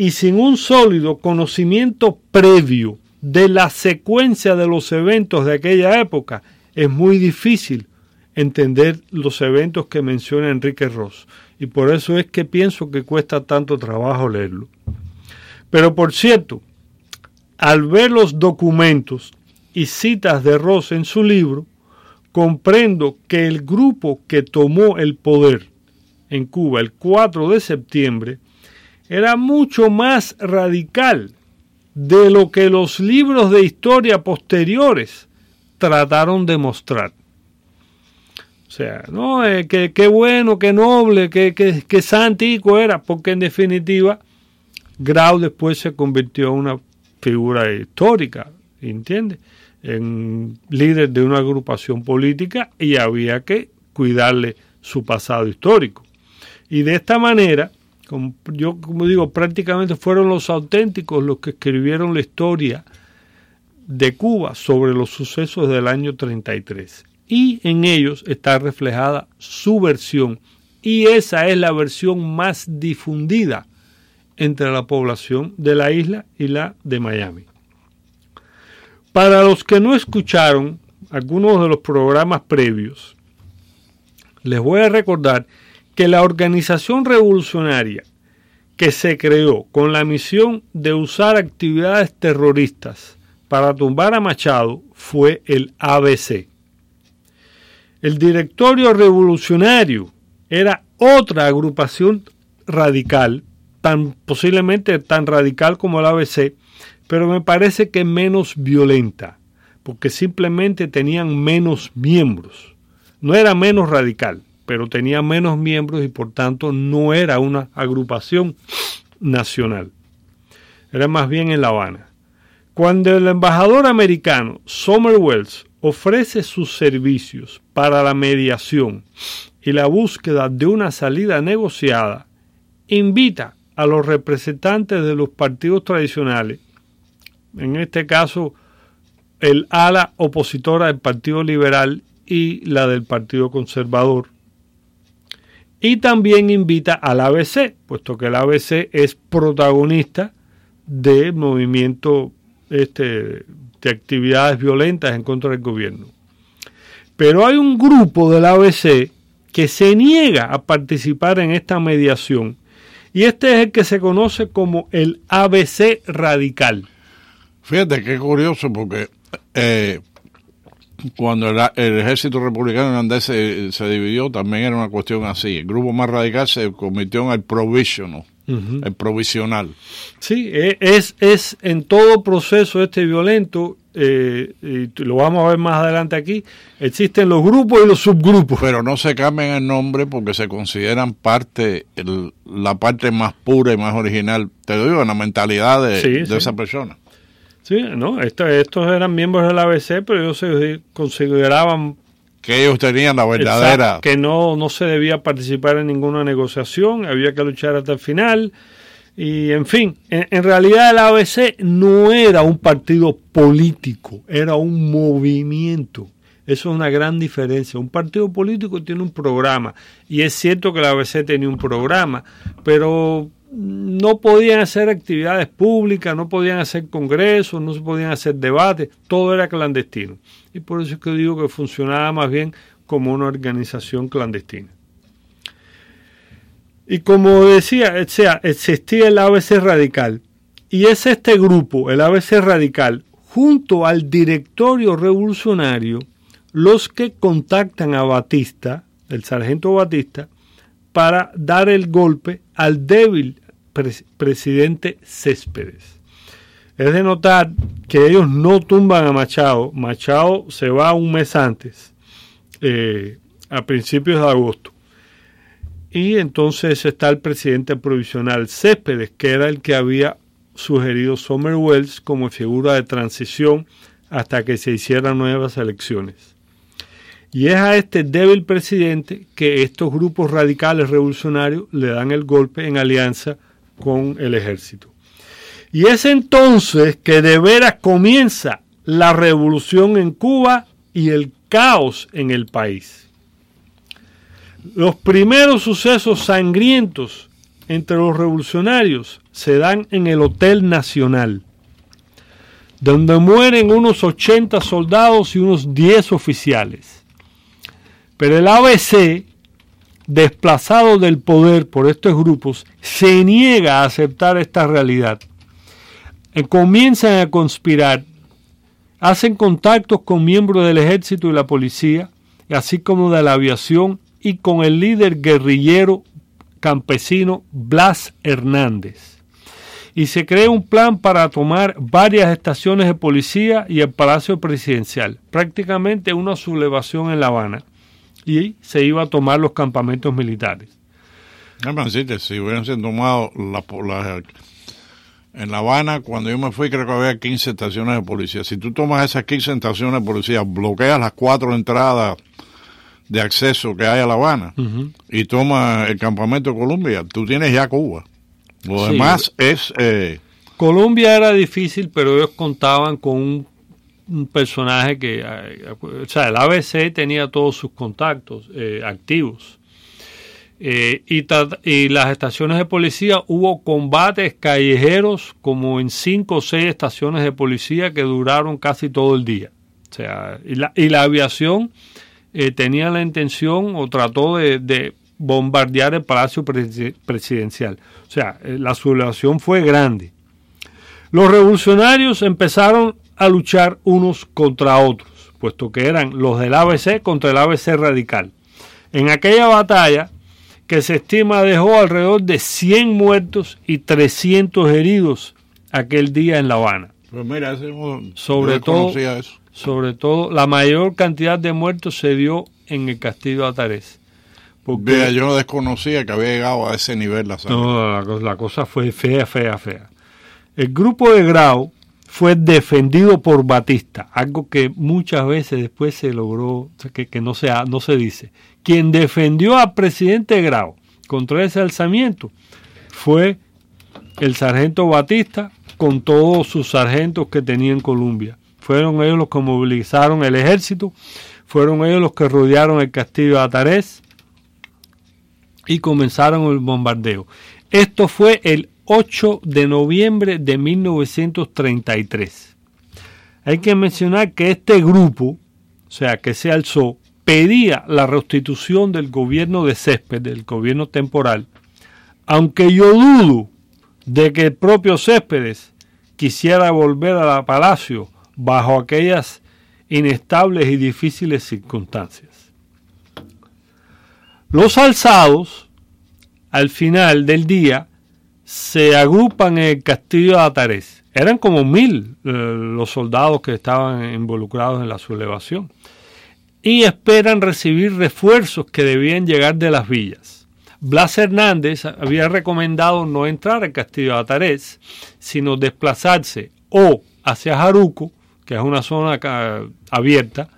sin un sólido conocimiento previo de la secuencia de los eventos de aquella época, es muy difícil entender los eventos que menciona Enrique Ross. Y por eso es que pienso que cuesta tanto trabajo leerlo. Pero por cierto, al ver los documentos y citas de Ross en su libro, comprendo que el grupo que tomó el poder en Cuba el 4 de septiembre era mucho más radical de lo que los libros de historia posteriores trataron de mostrar. O sea, no, eh, que, qué bueno, qué noble, que, que santico era, porque en definitiva Grau después se convirtió en una figura histórica, ¿entiendes? En líder de una agrupación política y había que cuidarle su pasado histórico. Y de esta manera, como yo como digo, prácticamente fueron los auténticos los que escribieron la historia de Cuba sobre los sucesos del año 33. Y en ellos está reflejada su versión. Y esa es la versión más difundida entre la población de la isla y la de Miami. Para los que no escucharon algunos de los programas previos, les voy a recordar que la organización revolucionaria que se creó con la misión de usar actividades terroristas para tumbar a Machado fue el ABC. El directorio revolucionario era otra agrupación radical, tan posiblemente tan radical como el ABC, pero me parece que menos violenta, porque simplemente tenían menos miembros. No era menos radical, pero tenía menos miembros y por tanto no era una agrupación nacional. Era más bien en La Habana. Cuando el embajador americano Summer Wells ofrece sus servicios para la mediación y la búsqueda de una salida negociada, invita a los representantes de los partidos tradicionales, en este caso el ala opositora del Partido Liberal y la del Partido Conservador, y también invita al ABC, puesto que el ABC es protagonista de movimiento este, de actividades violentas en contra del gobierno. Pero hay un grupo del ABC que se niega a participar en esta mediación y este es el que se conoce como el ABC radical. Fíjate qué curioso porque eh, cuando el, el, ejército republicano irlandés se, se, dividió también era una cuestión así. El grupo más radical se convirtió en el provisional. el provisional. Sí, e- es, es en todo proceso este violento, eh, y lo vamos a ver más adelante aquí, existen los grupos y los subgrupos. Pero no se cambian el nombre porque se consideran parte, el- la parte más pura y más original, te digo, en la mentalidad de, Sí, de sí. esa persona. Sí, no, Esto- estos eran miembros del ABC, pero ellos se consideraban Que ellos tenían la verdadera... Exacto, que no, no se debía participar en ninguna negociación, había que luchar hasta el final. Y en fin, en, en realidad el ABC no era un partido político, era un movimiento. Eso es una gran diferencia. Un partido político tiene un programa. Y es cierto que el ABC tenía un programa, pero no podían hacer actividades públicas, no podían hacer congresos, no se podían hacer debates, todo era clandestino. Y por eso es que digo que funcionaba más bien como una organización clandestina. Y como decía, o sea, existía el ABC Radical. Y es este grupo, el ABC Radical, junto al directorio revolucionario, los que contactan a Batista, el sargento Batista, para dar el golpe al débil pres- presidente Céspedes. Es de notar que ellos no tumban a Machado. Machado se va un mes antes, eh, a principios de agosto. Y entonces está el presidente provisional Céspedes, que era el que había sugerido Summer Wells como figura de transición hasta que se hicieran nuevas elecciones. Y es a este débil presidente que estos grupos radicales revolucionarios le dan el golpe en alianza con el ejército. Y es entonces que de veras comienza la revolución en Cuba y el caos en el país. Los primeros sucesos sangrientos entre los revolucionarios se dan en el Hotel Nacional, donde mueren unos 80 soldados y unos 10 oficiales. Pero el ABC, desplazado del poder por estos grupos, se niega a aceptar esta realidad. Eh, Comienzan a conspirar, hacen contactos con miembros del ejército y la policía, así como de la aviación y con el líder guerrillero campesino Blas Hernández. Y se crea un plan para tomar varias estaciones de policía y el Palacio Presidencial, prácticamente una sublevación en La Habana. Y se iba a tomar los campamentos militares. Déjame decirte, si hubieran sido tomado la, la- en La Habana, cuando yo me fui, creo que había 15 estaciones de policía. Si tú tomas esas 15 estaciones de policía, bloqueas las cuatro entradas de acceso que hay a La Habana y tomas el campamento de Colombia, tú tienes ya Cuba. Lo Sí. demás es... eh, Colombia era difícil, pero ellos contaban con un, un personaje que, eh, o sea, el ABC tenía todos sus contactos eh, activos. Eh, y, las estaciones de policía hubo combates callejeros como en cinco o seis estaciones de policía que duraron casi todo el día. O sea, y la, y la aviación tenía la intención o trató de, de bombardear el Palacio Presi- Presidencial. O sea, la sublevación fue grande. Los revolucionarios empezaron a luchar unos contra otros, puesto que eran los del ABC contra el ABC radical. En aquella batalla, que se estima dejó alrededor de 100 muertos y 300 heridos aquel día en La Habana. pues mira, ese, yo Sobre todo, eso. sobre todo, la mayor cantidad de muertos se dio en el castillo de Atares. Porque- Mira, yo desconocía que había llegado a ese nivel la sangre. no, la cosa fue fea, fea, fea. El grupo de Grau fue defendido por Batista, algo que muchas veces después se logró, que, no, no se dice. Quien defendió al presidente Grau contra ese alzamiento fue el sargento Batista con todos sus sargentos que tenía en Colombia. Fueron ellos los que movilizaron el ejército, fueron ellos los que rodearon el castillo de Atarés y comenzaron el bombardeo. Esto fue el 8 de noviembre de 1933. Hay que mencionar que este grupo, o sea, que se alzó, pedía la restitución del gobierno de Césped, del gobierno temporal, aunque yo dudo de que el propio Céspedes quisiera volver a la palacio bajo aquellas inestables y difíciles circunstancias. Los alzados, al final del día, se agrupan en el castillo de Atarés. Eran como mil eh, los soldados que estaban involucrados en la sublevación. Y esperan recibir refuerzos que debían llegar de las villas. Blas Hernández había recomendado no entrar al castillo de Atarés, sino desplazarse o hacia Jaruco, que es una zona abierta,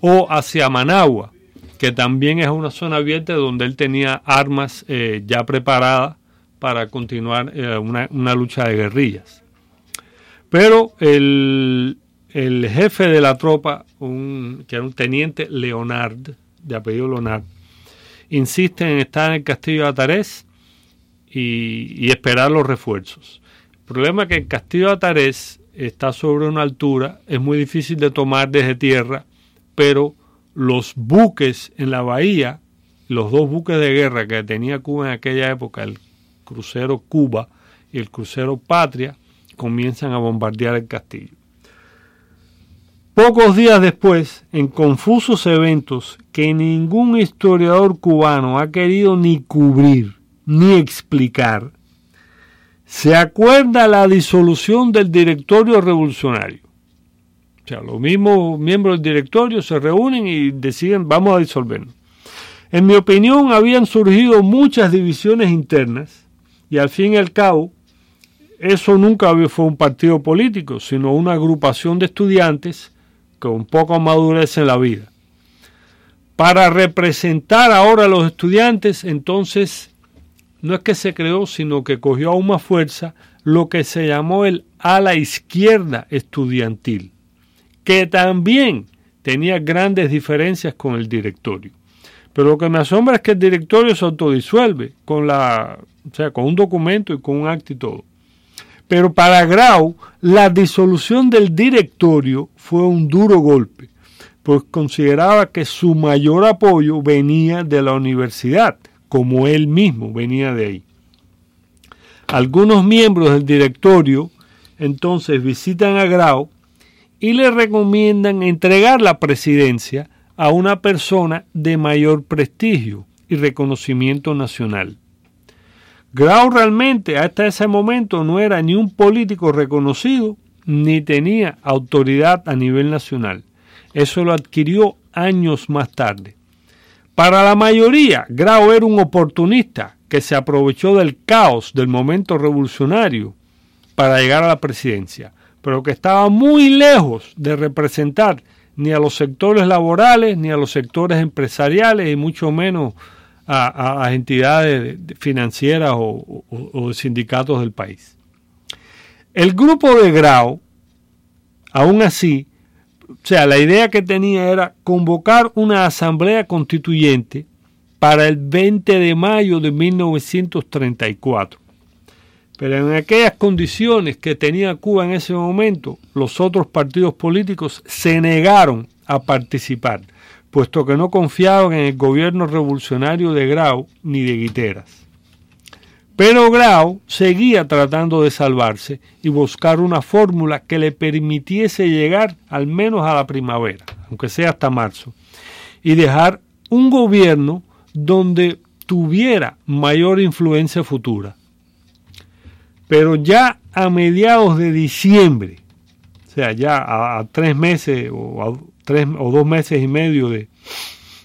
o hacia Managua, que también es una zona abierta donde él tenía armas eh, ya preparadas para continuar eh, una, lucha de guerrillas. Pero el, jefe de la tropa, un, que era un teniente Leonard, de apellido Leonard, insiste en estar en el castillo de Atarés y, y esperar los refuerzos. El problema es que el castillo de Atarés está sobre una altura, es muy difícil de tomar desde tierra pero los buques en la bahía, los dos buques de guerra que tenía Cuba en aquella época, el crucero Cuba y el crucero Patria, comienzan a bombardear el castillo. Pocos días después, en confusos eventos que ningún historiador cubano ha querido ni cubrir ni explicar, se acuerda la disolución del directorio revolucionario. O sea, los mismos miembros del directorio se reúnen y deciden vamos a disolvernos. En mi opinión, habían surgido muchas divisiones internas y al fin y al cabo, eso nunca fue un partido político, sino una agrupación de estudiantes con poca madurez en la vida. Para representar ahora a los estudiantes, entonces, no es que se creó, sino que cogió aún más fuerza lo que se llamó el ala izquierda estudiantil que también tenía grandes diferencias con el directorio. Pero lo que me asombra es que el directorio se autodisuelve con la, o sea, con un documento y con un acto y todo. Pero para Grau, la disolución del directorio fue un duro golpe, pues consideraba que su mayor apoyo venía de la universidad, como él mismo venía de ahí. Algunos miembros del directorio entonces visitan a Grau y le recomiendan entregar la presidencia a una persona de mayor prestigio y reconocimiento nacional. Grau realmente hasta ese momento no era ni un político reconocido ni tenía autoridad a nivel nacional. Eso lo adquirió años más tarde. Para la mayoría, Grau era un oportunista que se aprovechó del caos del momento revolucionario para llegar a la presidencia pero que estaba muy lejos de representar ni a los sectores laborales, ni a los sectores empresariales, y mucho menos a, entidades financieras o, o, sindicatos del país. El grupo de Grau, aún así, o sea, la idea que tenía era convocar una asamblea constituyente para el 20 de mayo de 1934. Pero en aquellas condiciones que tenía Cuba en ese momento, los otros partidos políticos se negaron a participar, puesto que no confiaban en el gobierno revolucionario de Grau ni de Guiteras. Pero Grau seguía tratando de salvarse y buscar una fórmula que le permitiese llegar al menos a la primavera, aunque sea hasta marzo, y dejar un gobierno donde tuviera mayor influencia futura pero ya a mediados de diciembre, o sea, ya a, tres meses o a tres o dos meses y medio de,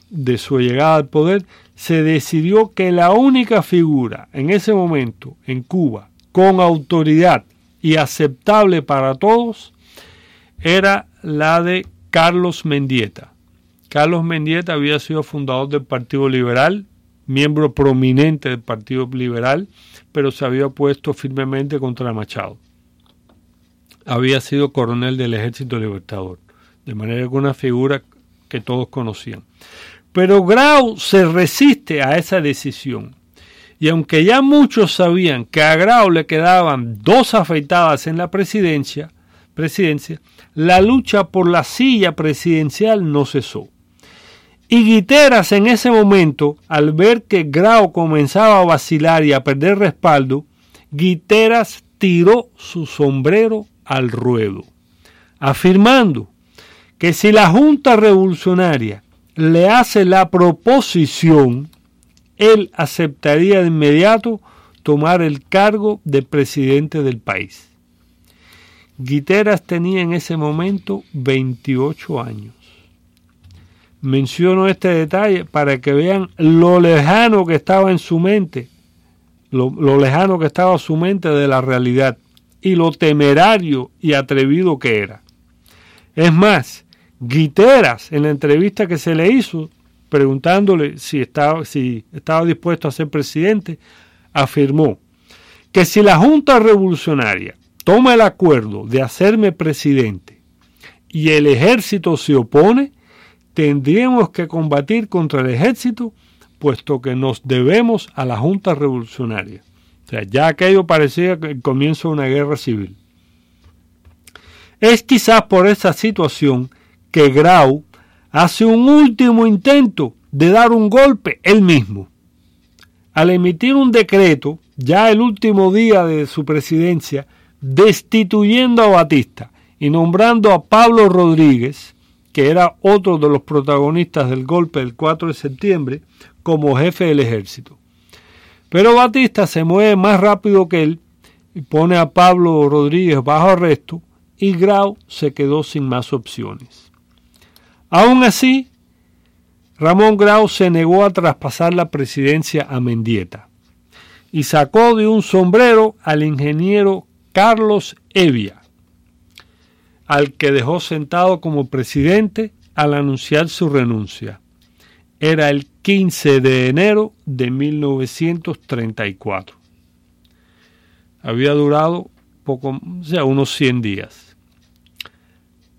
de su llegada al poder, se decidió que la única figura en ese momento en Cuba con autoridad y aceptable para todos era la de Carlos Mendieta. Carlos Mendieta había sido fundador del Partido Liberal, miembro prominente del Partido Liberal, pero se había opuesto firmemente contra Machado. Había sido coronel del Ejército Libertador, de manera que una figura que todos conocían. Pero Grau se resiste a esa decisión. Y aunque ya muchos sabían que a Grau le quedaban dos afeitadas en la presidencia, presidencia, la lucha por la silla presidencial no cesó. Y Guiteras en ese momento, al ver que Grau comenzaba a vacilar y a perder respaldo, Guiteras tiró su sombrero al ruedo, afirmando que si la Junta Revolucionaria le hace la proposición, él aceptaría de inmediato tomar el cargo de presidente del país. Guiteras tenía en ese momento 28 años. Menciono este detalle para que vean lo lejano que estaba en su mente, lo, lejano que estaba su mente de la realidad y lo temerario y atrevido que era. Es más, Guiteras, en la entrevista que se le hizo, preguntándole si estaba, si estaba dispuesto a ser presidente, afirmó que si la Junta Revolucionaria toma el acuerdo de hacerme presidente y el ejército se opone, tendríamos que combatir contra el ejército, puesto que nos debemos a la Junta Revolucionaria. O sea, ya aquello parecía el comienzo de una guerra civil. Es quizás por esa situación que Grau hace un último intento de dar un golpe él mismo. Al emitir un decreto, ya el último día de su presidencia, destituyendo a Batista y nombrando a Pablo Rodríguez, que era otro de los protagonistas del golpe del 4 de septiembre, como jefe del ejército. Pero Batista se mueve más rápido que él y pone a Pablo Rodríguez bajo arresto y Grau se quedó sin más opciones. Aún así, Ramón Grau se negó a traspasar la presidencia a Mendieta y sacó de un sombrero al ingeniero Carlos Evia, al que dejó sentado como presidente al anunciar su renuncia. Era el 15 de enero de 1934. Había durado poco, sea, unos 100 días.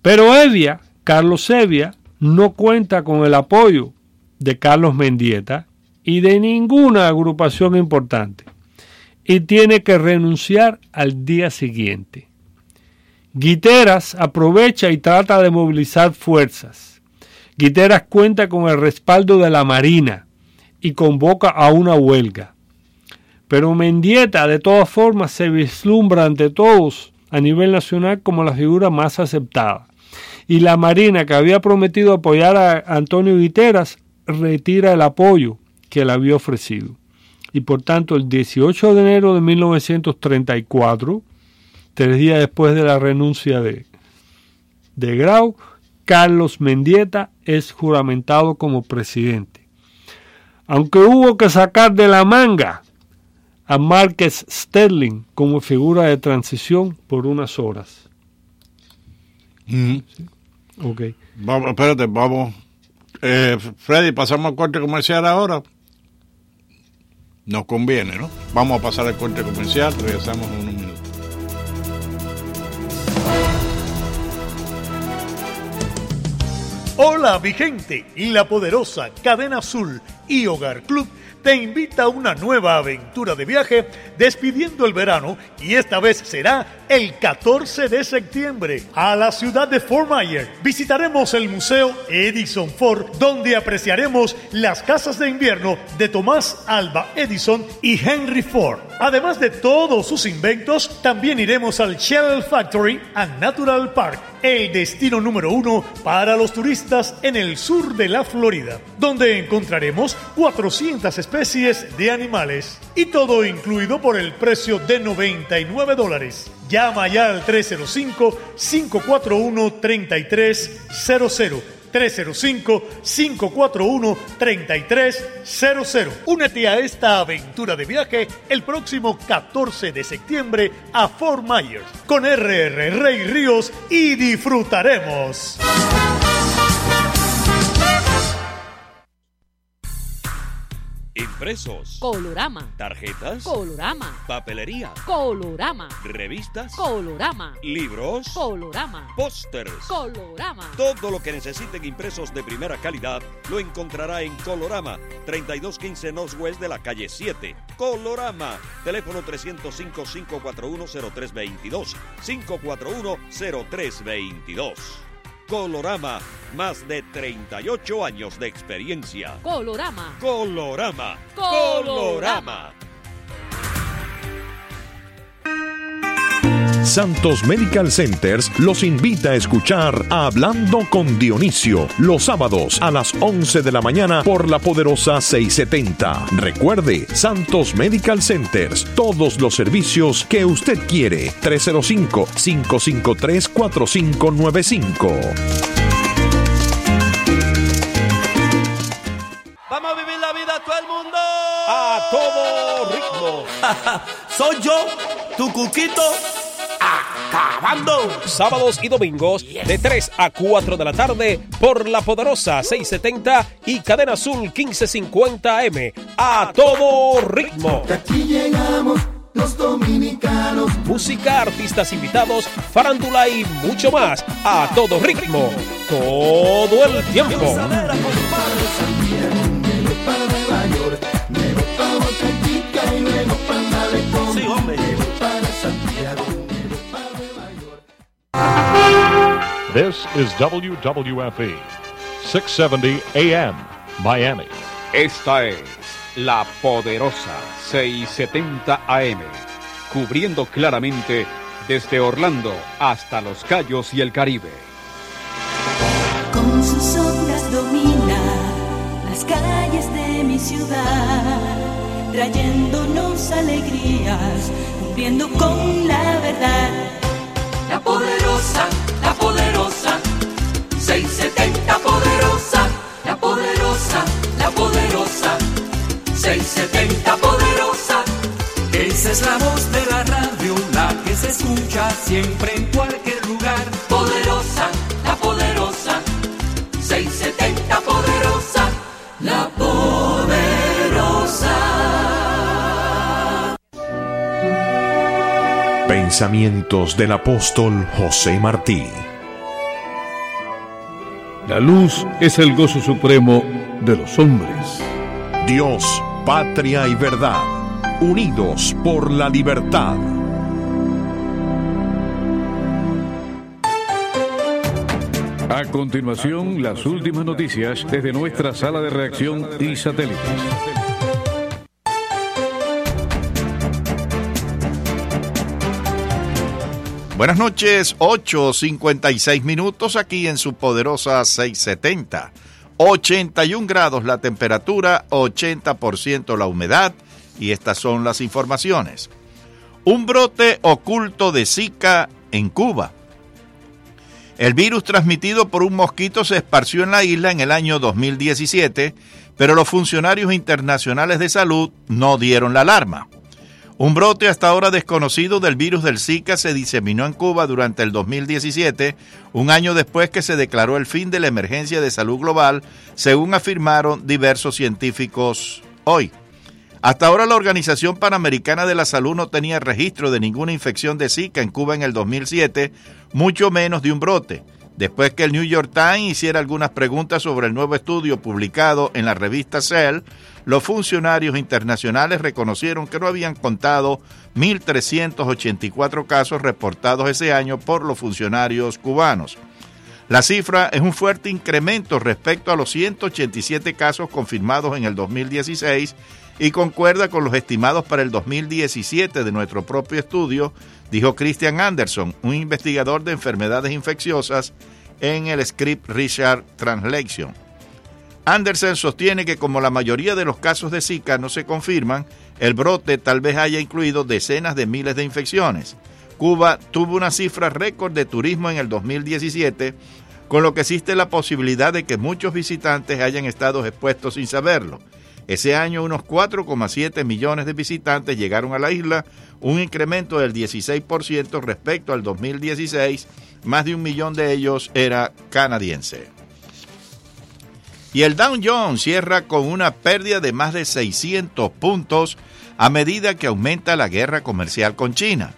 Pero Evia, Carlos Evia, no cuenta con el apoyo de Carlos Mendieta y de ninguna agrupación importante y tiene que renunciar al día siguiente. Guiteras aprovecha y trata de movilizar fuerzas. Guiteras cuenta con el respaldo de la Marina y convoca a una huelga. Pero Mendieta de todas formas se vislumbra ante todos a nivel nacional como la figura más aceptada. Y la Marina, que había prometido apoyar a Antonio Guiteras, retira el apoyo que le había ofrecido. Y por tanto, el 18 de enero de 1934, tres días después de la renuncia de, de Grau, Carlos Mendieta es juramentado como presidente. Aunque hubo que sacar de la manga a Márquez Sterling como figura de transición por unas horas. Mm. ¿Sí? Ok. Vamos, espérate, vamos. Eh, Freddy, pasamos al corte comercial ahora. Nos conviene, ¿no? Vamos a pasar al corte comercial, regresamos en unos minutos. Hola, mi gente. La poderosa Cadena Azul y Hogar Club te invita a una nueva aventura de viaje despidiendo el verano y esta vez será el 14 de septiembre a la ciudad de Fort Myers. Visitaremos el Museo Edison Ford donde apreciaremos las casas de invierno de Tomás Alba Edison y Henry Ford. Además de todos sus inventos, también iremos al Shell Factory and Natural Park, el destino número uno para los turistas en el sur de la Florida, donde encontraremos 400 especies de animales y todo incluido por el precio de 99 dólares. Llama ya al 305-541-3300. 305-541-3300. Únete a esta aventura de viaje el próximo 14 de septiembre a Fort Myers con RR Rey Ríos y disfrutaremos. Impresos. Colorama. Tarjetas. Colorama. Papelería. Colorama. Revistas. Colorama. Libros. Colorama. Pósters. Colorama. Todo lo que necesiten impresos de primera calidad lo encontrará en Colorama, 3215 Northwest de la calle 7. Colorama. Teléfono 305-541-0322. 541-0322. Colorama, más de 38 años de experiencia. Colorama. Colorama. Colorama. Santos Medical Centers los invita a escuchar Hablando con Dionisio los sábados a las 11 de la mañana por la poderosa 670. Recuerde, Santos Medical Centers, todos los servicios que usted quiere. 305-553-4595. Todo ritmo. Soy yo, tu cuquito. Acabando. Sábados y domingos de 3 a 4 de la tarde por la poderosa 670 y Cadena Azul 1550 AM. A todo ritmo. Aquí llegamos los dominicanos. Música, artistas invitados, farándula y mucho más. A todo ritmo. Todo el tiempo. Sí, hombre. This is WWFE, 670 AM, Miami. Esta es la poderosa 670 AM, cubriendo claramente desde Orlando hasta Los Cayos y el Caribe. Con sus ondas domina las calles de mi ciudad, trayéndonos alegrías, cumpliendo con la verdad. La poderosa, la poderosa, 670 poderosa, la poderosa, la poderosa, 670 poderosa. Esa es la voz de la radio, la que se escucha siempre en cualquier Pensamientos del apóstol José Martí. La luz es el gozo supremo de los hombres. Dios, patria y verdad, unidos por la libertad. A continuación, las últimas noticias desde nuestra sala de reacción y satélites. Buenas noches, 8.56 minutos aquí en su poderosa 670. 81 grados la temperatura, 80% la humedad y estas son las informaciones. Un brote oculto de Zika en Cuba. El virus transmitido por un mosquito se esparció en la isla en el año 2017, pero los funcionarios internacionales de salud no dieron la alarma. Un brote hasta ahora desconocido del virus del Zika se diseminó en Cuba durante el 2017, un año después que se declaró el fin de la emergencia de salud global, según afirmaron diversos científicos hoy. Hasta ahora la Organización Panamericana de la Salud no tenía registro de ninguna infección de Zika en Cuba en el 2007, mucho menos de un brote. Después que el New York Times hiciera algunas preguntas sobre el nuevo estudio publicado en la revista Cell, los funcionarios internacionales reconocieron que no habían contado 1.384 casos reportados ese año por los funcionarios cubanos. La cifra es un fuerte incremento respecto a los 187 casos confirmados en el 2016 y concuerda con los estimados para el 2017 de nuestro propio estudio, dijo Christian Anderson, un investigador de enfermedades infecciosas en el Script Richard Translation. Anderson sostiene que como la mayoría de los casos de Zika no se confirman, el brote tal vez haya incluido decenas de miles de infecciones. Cuba tuvo una cifra récord de turismo en el 2017, con lo que existe la posibilidad de que muchos visitantes hayan estado expuestos sin saberlo. Ese año unos 4,7 millones de visitantes llegaron a la isla, un incremento del 16% respecto al 2016, más de un millón de ellos era canadiense. Y el Dow Jones cierra con una pérdida de más de 600 puntos a medida que aumenta la guerra comercial con China.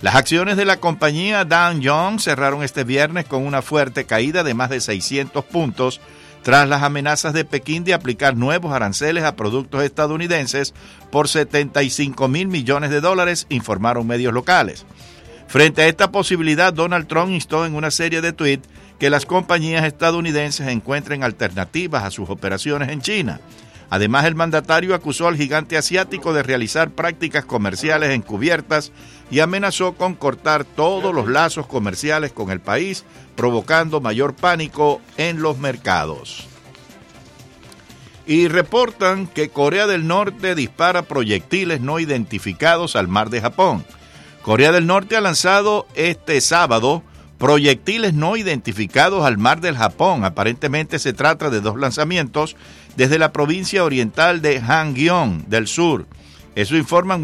Las acciones de la compañía Dow Jones cerraron este viernes con una fuerte caída de más de 600 puntos tras las amenazas de Pekín de aplicar nuevos aranceles a productos estadounidenses por 75 mil millones de dólares, informaron medios locales. Frente a esta posibilidad, Donald Trump instó en una serie de tweets que las compañías estadounidenses encuentren alternativas a sus operaciones en China. Además, el mandatario acusó al gigante asiático de realizar prácticas comerciales encubiertas y amenazó con cortar todos los lazos comerciales con el país, provocando mayor pánico en los mercados. Y reportan que Corea del Norte dispara proyectiles no identificados al mar de Japón. Corea del Norte ha lanzado este sábado proyectiles no identificados al mar del Japón. Aparentemente se trata de dos lanzamientos desde la provincia oriental de Hangyeong del sur. Eso informan